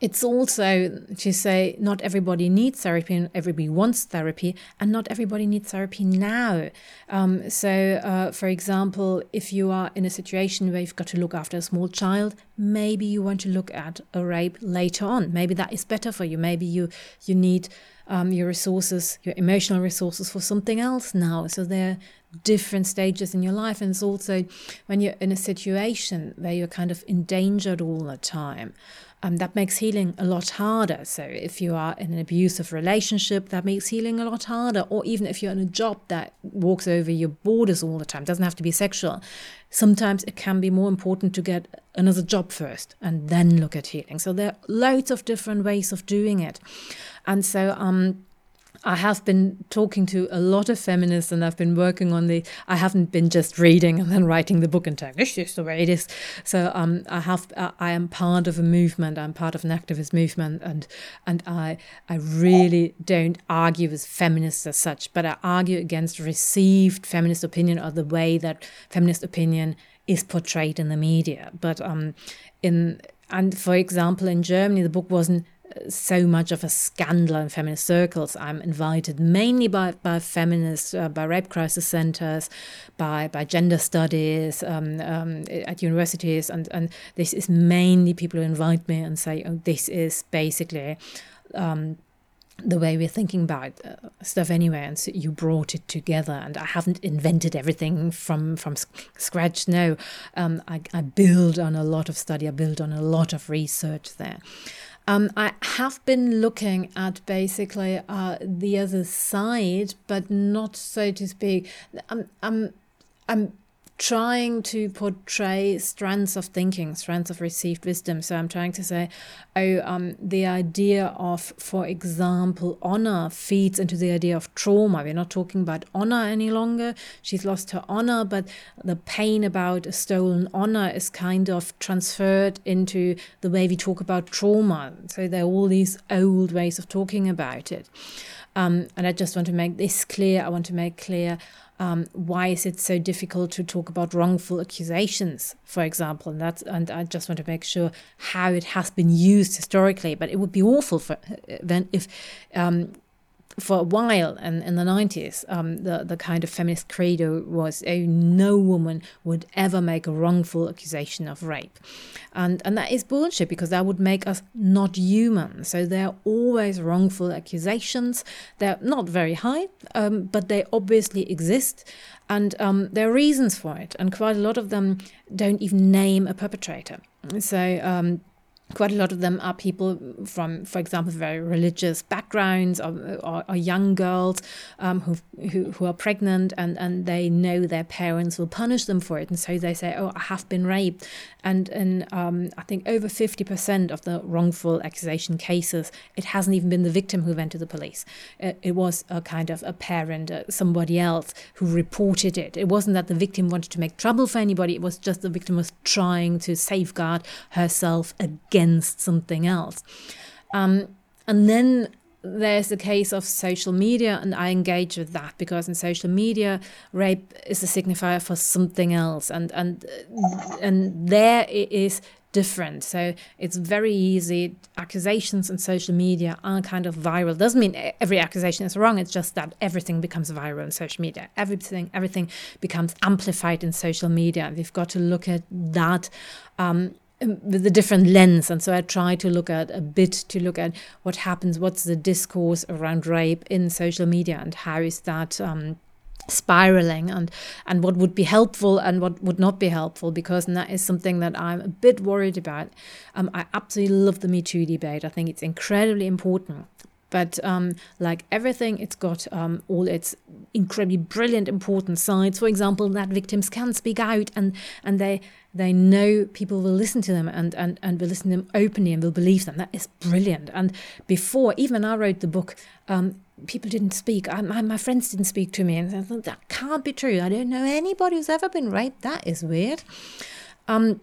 it's also to say not everybody needs therapy and everybody wants therapy, and not everybody needs therapy now. Um, so, uh, for example, if you are in a situation where you've got to look after a small child, maybe you want to look at a rape later on. Maybe that is better for you. Maybe you you need um, your resources, your emotional resources for something else now. So there are different stages in your life, and it's also when you're in a situation where you're kind of endangered all the time um, that makes healing a lot harder. So, if you are in an abusive relationship, that makes healing a lot harder. Or even if you're in a job that walks over your borders all the time, doesn't have to be sexual. Sometimes it can be more important to get another job first and then look at healing. So, there are loads of different ways of doing it. And so, um, I have been talking to a lot of feminists and I've been working on the, I haven't been just reading and then writing the book and saying, this is the way it is. So um, I have, I am part of a movement. I'm part of an activist movement and, and I, I really don't argue with feminists as such, but I argue against received feminist opinion or the way that feminist opinion is portrayed in the media. But um, in, and for example, in Germany, the book wasn't so much of a scandal in feminist circles. I'm invited mainly by, by feminists, uh, by rape crisis centers, by, by gender studies um, um, at universities. And, and this is mainly people who invite me and say, oh, this is basically. Um, the way we're thinking about uh, stuff anyway and so you brought it together and i haven't invented everything from from scratch no um, I, I build on a lot of study i build on a lot of research there um, I have been looking at basically uh, the other side, but not so to speak. I'm, I'm, I'm trying to portray strands of thinking, strands of received wisdom. So I'm trying to say, oh, um, the idea of, for example, honor feeds into the idea of trauma. We're not talking about honor any longer. She's lost her honor, but the pain about a stolen honor is kind of transferred into the way we talk about trauma. So there are all these old ways of talking about it. Um, and I just want to make this clear. I want to make clear um, why is it so difficult to talk about wrongful accusations, for example? And that's and I just want to make sure how it has been used historically. But it would be awful for then if um, for a while and in the 90s um, the, the kind of feminist credo was oh, no woman would ever make a wrongful accusation of rape. And and that is bullshit because that would make us not human. So there are always wrongful accusations. They're not very high um, but they obviously exist. And um, there are reasons for it. And quite a lot of them don't even name a perpetrator. So um, quite a lot of them are people from, for example, very religious backgrounds or, or, or young girls um, who, who, who are pregnant and, and they know their parents will punish them for it. And so they say, oh, I have been raped. And in, um, I think, over 50% of the wrongful accusation cases, it hasn't even been the victim who went to the police. It, it was a kind of a parent, uh, somebody else who reported it. It wasn't that the victim wanted to make trouble for anybody, it was just the victim was trying to safeguard herself against against something else. Um, and then there's the case of social media, and I engage with that because in social media, rape is a signifier for something else, and and and there it is different. So it's very easy. Accusations on social media are kind of viral. Doesn't mean every accusation is wrong. It's just that everything becomes viral on social media. Everything everything becomes amplified in social media. We've got to look at that. Um, with a different lens and so i try to look at a bit to look at what happens what's the discourse around rape in social media and how is that um, spiraling and and what would be helpful and what would not be helpful because that is something that I'm a bit worried about. Um, I absolutely love the Me Too debate. I think it's incredibly important. But um, like everything, it's got um, all its incredibly brilliant, important sides. For example, that victims can speak out and and they they know people will listen to them and, and, and will listen to them openly and will believe them. That is brilliant. And before, even I wrote the book, um, people didn't speak. I, my, my friends didn't speak to me. And I thought, that can't be true. I don't know anybody who's ever been raped. That is weird. Um,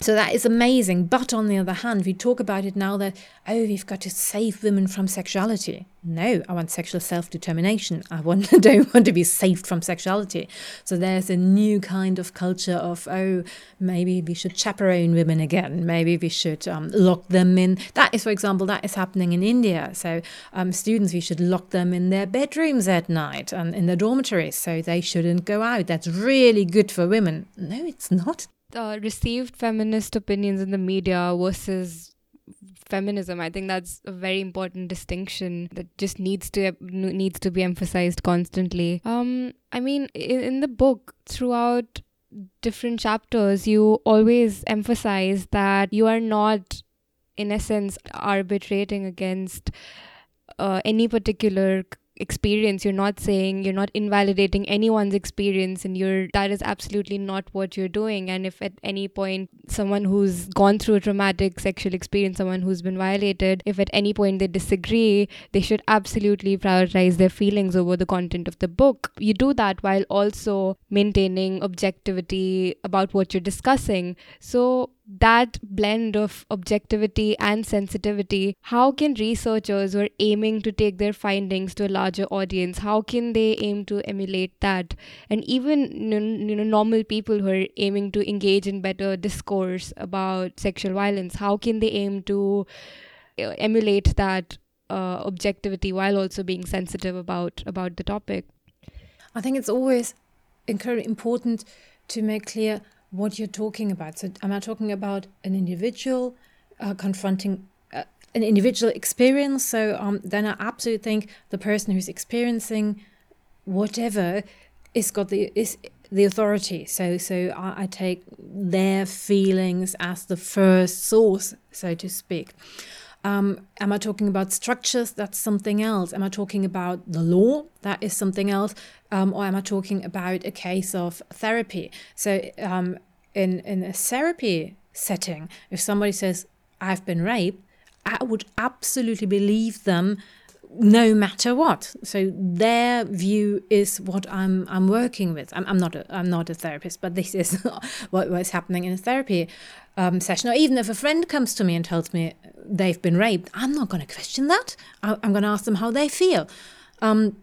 so that is amazing. But on the other hand, we talk about it now that, oh, we've got to save women from sexuality. No, I want sexual self determination. I want, (laughs) don't want to be saved from sexuality. So there's a new kind of culture of, oh, maybe we should chaperone women again. Maybe we should um, lock them in. That is, for example, that is happening in India. So um, students, we should lock them in their bedrooms at night and in their dormitories so they shouldn't go out. That's really good for women. No, it's not uh, received feminist opinions in the media versus feminism i think that's a very important distinction that just needs to needs to be emphasized constantly. Um i mean in, in the book throughout different chapters you always emphasize that you are not in essence arbitrating against uh, any particular experience. You're not saying you're not invalidating anyone's experience and you're that is absolutely not what you're doing. And if at any point someone who's gone through a traumatic sexual experience someone who's been violated if at any point they disagree they should absolutely prioritize their feelings over the content of the book. You do that while also maintaining objectivity about what you're discussing. So that blend of objectivity and sensitivity how can researchers who are aiming to take their findings to a larger audience how can they aim to emulate that and even you know normal people who are aiming to engage in better discourse about sexual violence how can they aim to emulate that uh, objectivity while also being sensitive about about the topic. I think it's always important to make clear what you're talking about. So, am I talking about an individual uh, confronting uh, an individual experience? So, um, then I absolutely think the person who's experiencing whatever is got the is the authority. So, so I, I take their feelings as the first source, so to speak. Um, am I talking about structures? That's something else. Am I talking about the law? That is something else. Um, or am I talking about a case of therapy? So, um, in in a therapy setting, if somebody says I've been raped, I would absolutely believe them no matter what. So their view is what I'm I'm working with. I'm, I'm not a I'm not a therapist, but this is (laughs) what was happening in a therapy um, session. Or even if a friend comes to me and tells me they've been raped, I'm not going to question that. I, am going to ask them how they feel. Um,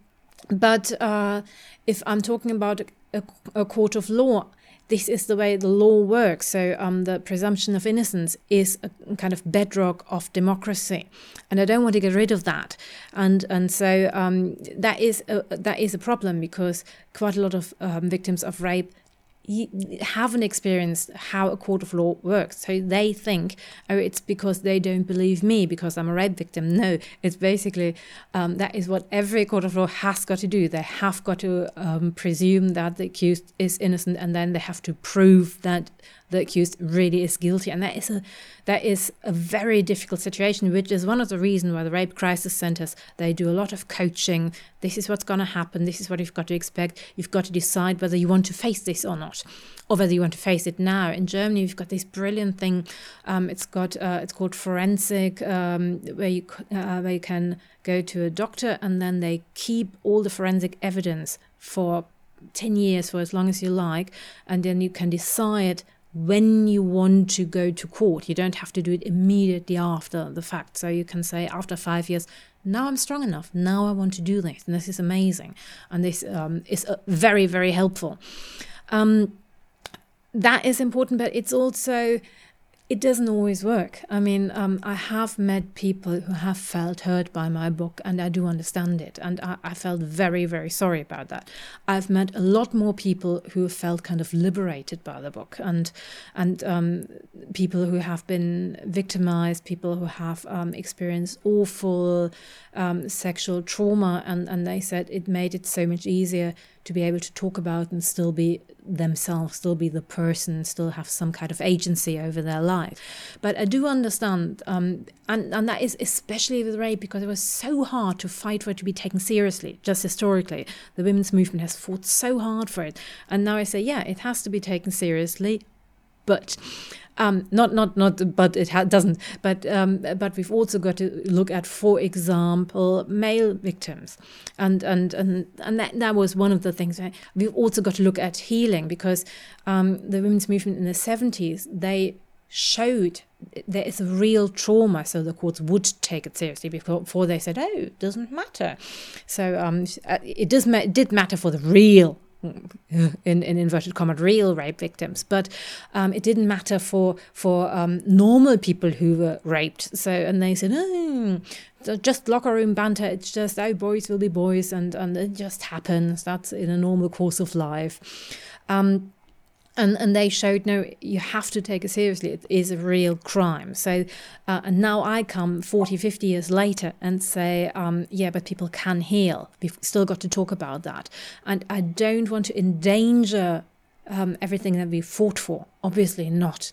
but uh, if I'm talking about a, a court of law, this is the way the law works. So um, the presumption of innocence is a kind of bedrock of democracy, and I don't want to get rid of that. And and so um, that is a, that is a problem because quite a lot of um, victims of rape haven't experienced how a court of law works. So they think, oh, it's because they don't believe me because I'm a rape victim. No, it's basically um, that is what every court of law has got to do. They have got to um, presume that the accused is innocent, and then they have to prove that the accused really is guilty. And that is a that is a very difficult situation which is one of the reasons why the rape crisis centers they do a lot of coaching. This is what's going to happen. This is what you've got to expect. You've got to decide whether you want to face this or not or whether you want to face it now. In germany we've got this brilliant thing um, it's got uh, it's called forensic um, where you uh, where you can go to a doctor and then they keep all the forensic evidence for 10 years for as long as you like and then you can decide when you want to go to court. You don't have to do it immediately after the fact. So you can say, after five years, now I'm strong enough. Now I want to do this. And this is amazing. And this um, is uh, very, very helpful. Um, that is important, but it's also it doesn't always work. I mean, um, I have met people who have felt hurt by my book, and I do understand it. And I, I, felt very, very sorry about that. I've met a lot more people who felt kind of liberated by the book, and and um, people who have been victimized, people who have um, experienced awful um, sexual trauma, and and they said it made it so much easier to be able to talk about and still be themselves, still be the person, still have some kind of agency over their life. But I do understand, um, and, and that is especially with rape because it was so hard to fight for it to be taken seriously, just historically. The women's movement has fought so hard for it. And now I say, yeah, it has to be taken seriously, but um, not not not, but it doesn't. But um, but we've also got to look at, for example, male victims, and and and and that, that was one of the things. Right? We've also got to look at healing because um, the women's movement in the seventies they showed there is a real trauma, so the courts would take it seriously before they said, "Oh, it doesn't matter." So um, uh, it does ma- it did matter for the real in, in inverted commas real rape victims. But um, it didn't matter for for um, normal people who were raped. So and they said oh, just locker room banter. It's just oh boys will be boys and and it just happens. That's in a normal course of life. Um, and and they showed no you have to take it seriously it is a real crime. So uh, and now i come 40 50 years later and say um, yeah but people can heal. We've still got to talk about that. And i don't want to endanger um, everything that we fought for obviously not.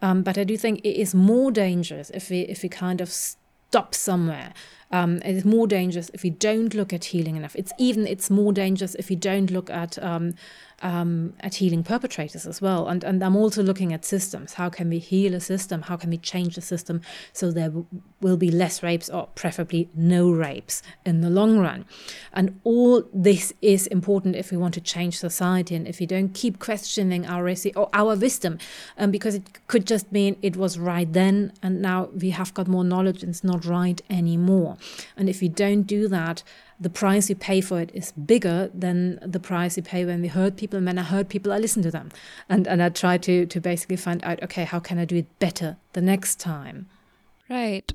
Um, but i do think it is more dangerous if we if we kind of stop somewhere. Um, it is more dangerous if we don't look at healing enough. It's even it's more dangerous if we don't look at um, um, at healing perpetrators as well. And, and I'm also looking at systems. How can we heal a system? How can we change the system so there w- will be less rapes or preferably no rapes in the long run? And all this is important if we want to change society and if we don't keep questioning our or our wisdom, um, because it could just mean it was right then and now we have got more knowledge and it's not right anymore. And if we don't do that, the price we pay for it is bigger than the price we pay when we hurt people. And when I hurt people, I listen to them. And, and I try to, to basically find out, okay, how can I do it better the next time? Right.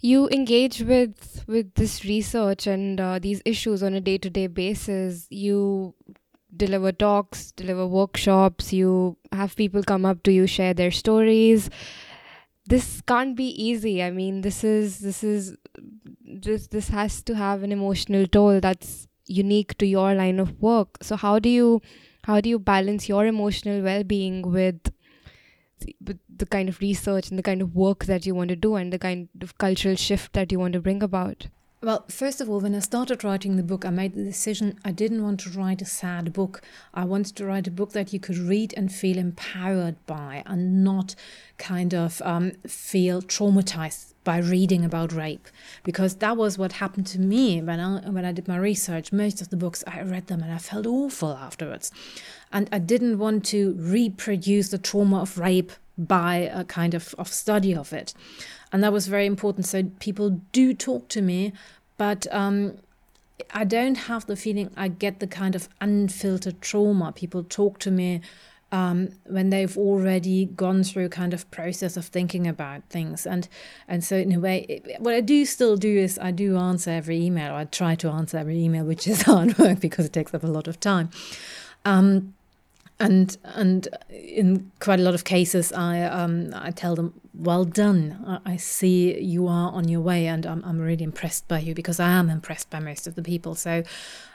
you engage with with this research and uh, these issues on a day-to-day basis you deliver talks deliver workshops you have people come up to you share their stories this can't be easy i mean this is this is this this has to have an emotional toll that's unique to your line of work so how do you how do you balance your emotional well-being with with the kind of research and the kind of work that you want to do and the kind of cultural shift that you want to bring about? Well, first of all, when I started writing the book, I made the decision I didn't want to write a sad book. I wanted to write a book that you could read and feel empowered by and not kind of um, feel traumatized by reading about rape because that was what happened to me when I when I did my research most of the books I read them and I felt awful afterwards and I didn't want to reproduce the trauma of rape by a kind of, of study of it. And that was very important. So people do talk to me, but um, I don't have the feeling I get the kind of unfiltered trauma. People talk to me um, when they've already gone through kind of process of thinking about things. And and so in a way, it, what I do still do is I do answer every email. I try to answer every email, which is (laughs) hard work because it takes up a lot of time. Um, and and in quite a lot of cases, I um, I tell them, "Well done! I, see you are on your way, and I'm I'm really impressed by you because I am impressed by most of the people. So,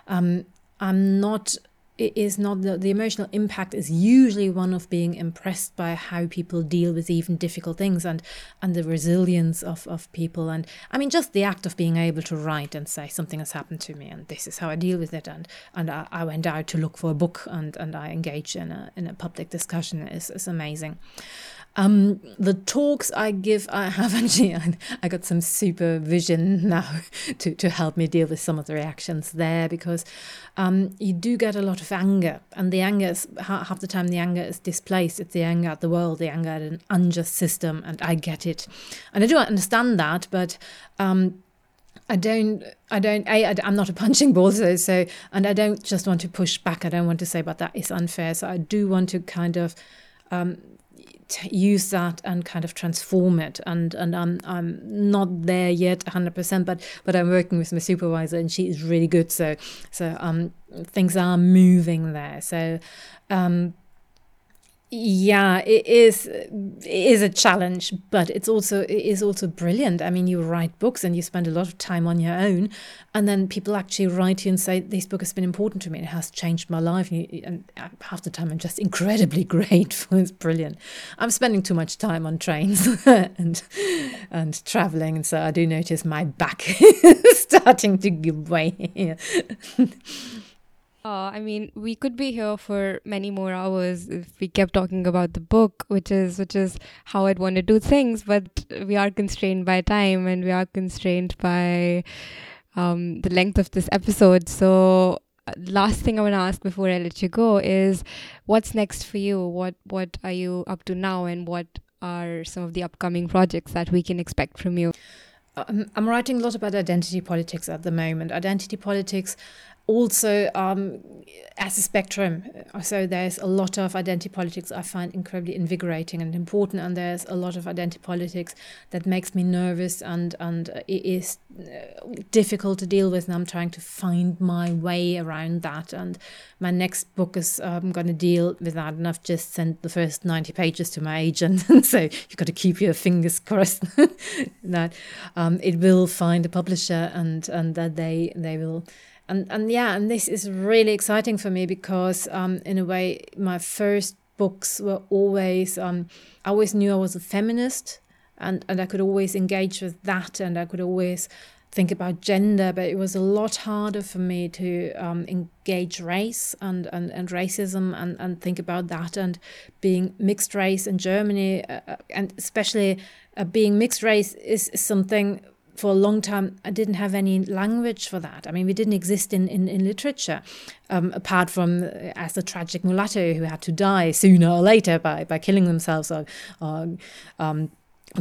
um, I'm not it is not the, the emotional impact is usually one of being impressed by how people deal with even difficult things and and the resilience of, of people and I mean just the act of being able to write and say something has happened to me and this is how I deal with it and and I, I went out to look for a book and and I engaged in a in a public discussion is, is amazing. Um, the talks I give, I have (laughs) actually, I got some supervision now (laughs) to, to help me deal with some of the reactions there because um, you do get a lot of anger, and the anger is half the time the anger is displaced. It's the anger at the world, the anger at an unjust system, and I get it, and I do understand that, but. Um, I don't, I don't, I, I'm not a (laughs) punching ball, so, so, and I don't just want to push back. I don't want to say, but that is unfair. So I do want to kind of um, use that and kind of transform it. And and I'm I'm not there yet 100%, but but I'm working with my supervisor and she is really good. So so um things are moving there. So um yeah it is it is a challenge but it's also it is also brilliant. I mean you write books and you spend a lot of time on your own and then people actually write you and say this book has been important to me it has changed my life. And, you, and uh, half the time i'm just incredibly (laughs) grateful. It's brilliant. I'm spending too much time on trains (laughs) and and traveling and so i do notice my back (laughs) is starting to give way uh, I mean, we could be here for many more hours if we kept talking about the book, which is which is how I'd want to do things. But we are constrained by time, and we are constrained by um, the length of this episode. So, uh, last thing I want to ask before I let you go is, what's next for you? What what are you up to now, and what are some of the upcoming projects that we can expect from you? Um, I'm writing a lot about identity politics at the moment. Identity politics also um, as a spectrum. So there's a lot of identity politics I find incredibly invigorating and important, and there's a lot of identity politics that makes me nervous and and it is uh, difficult to deal with. And I'm trying to find my way around that. And my next book is um, going to deal with that, and I've just sent the first 90 pages to my agent, (laughs) and so you've got to keep your fingers crossed (laughs) that um, it will find a publisher and and that they they will and and yeah, and this is really exciting for me because um, in a way, my first books were always um, I always knew I was a feminist, and and I could always engage with that, and I could always think about gender, but it was a lot harder for me to um, engage race and, and, and racism and, and think about that. And being mixed race in Germany, uh, uh and especially uh, being mixed race, is something for a long time, I didn't have any language for that. I mean, we didn't exist in, in, in literature, um, apart from uh, as a tragic mulatto who had to die sooner or later by, by killing themselves or, or um,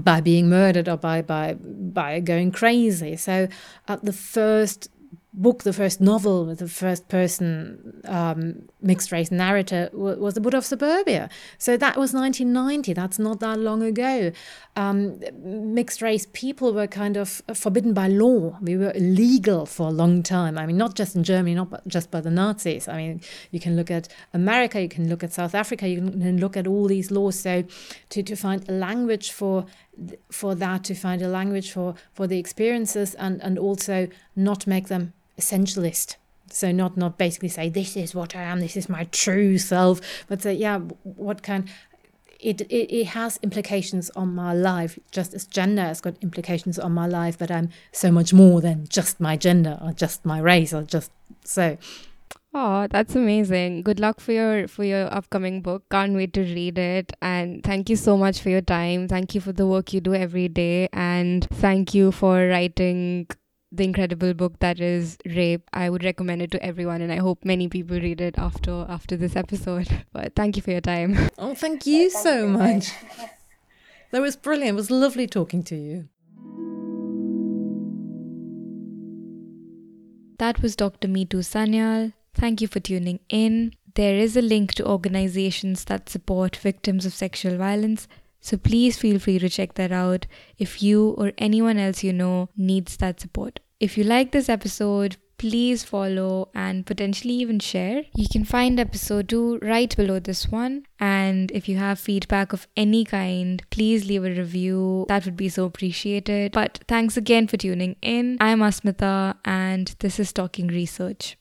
by being murdered or by, by, by going crazy. So, uh, the first book, the first novel with the first person um, mixed race narrator was The Buddha of Suburbia. So that was 1990. That's not that long ago. Um, mixed race people were kind of forbidden by law. We were illegal for a long time. I mean, not just in Germany, not just by the Nazis. I mean, you can look at America, you can look at South Africa, you can look at all these laws. So to, to find a language for for that, to find a language for, for the experiences and, and also not make them essentialist so not not basically say this is what i am this is my true self but say yeah what kind it, it, it has implications on my life just as gender has got implications on my life but i'm so much more than just my gender or just my race or just so Oh, that's amazing. Good luck for your for your upcoming book. Can't wait to read it. And thank you so much for your time. Thank you for the work you do every day and thank you for writing the incredible book that is Rape. I would recommend it to everyone, and I hope many people read it after after this episode. (laughs) But thank you for your time. (laughs) Oh, thank you thank so you. much. (laughs) that was brilliant. It was lovely talking to you. That was Dr. Mithu Sanyal. Thank you for tuning in. There is a link to organizations that support victims of sexual violence so please feel free to check that out if you or anyone else you know needs that support. If you like this episode, please follow and potentially even share. You can find episode 2 right below this one. And if you have feedback of any kind, please leave a review. That would be so appreciated. But thanks again for tuning in. I'm Asmita, and this is Talking Research.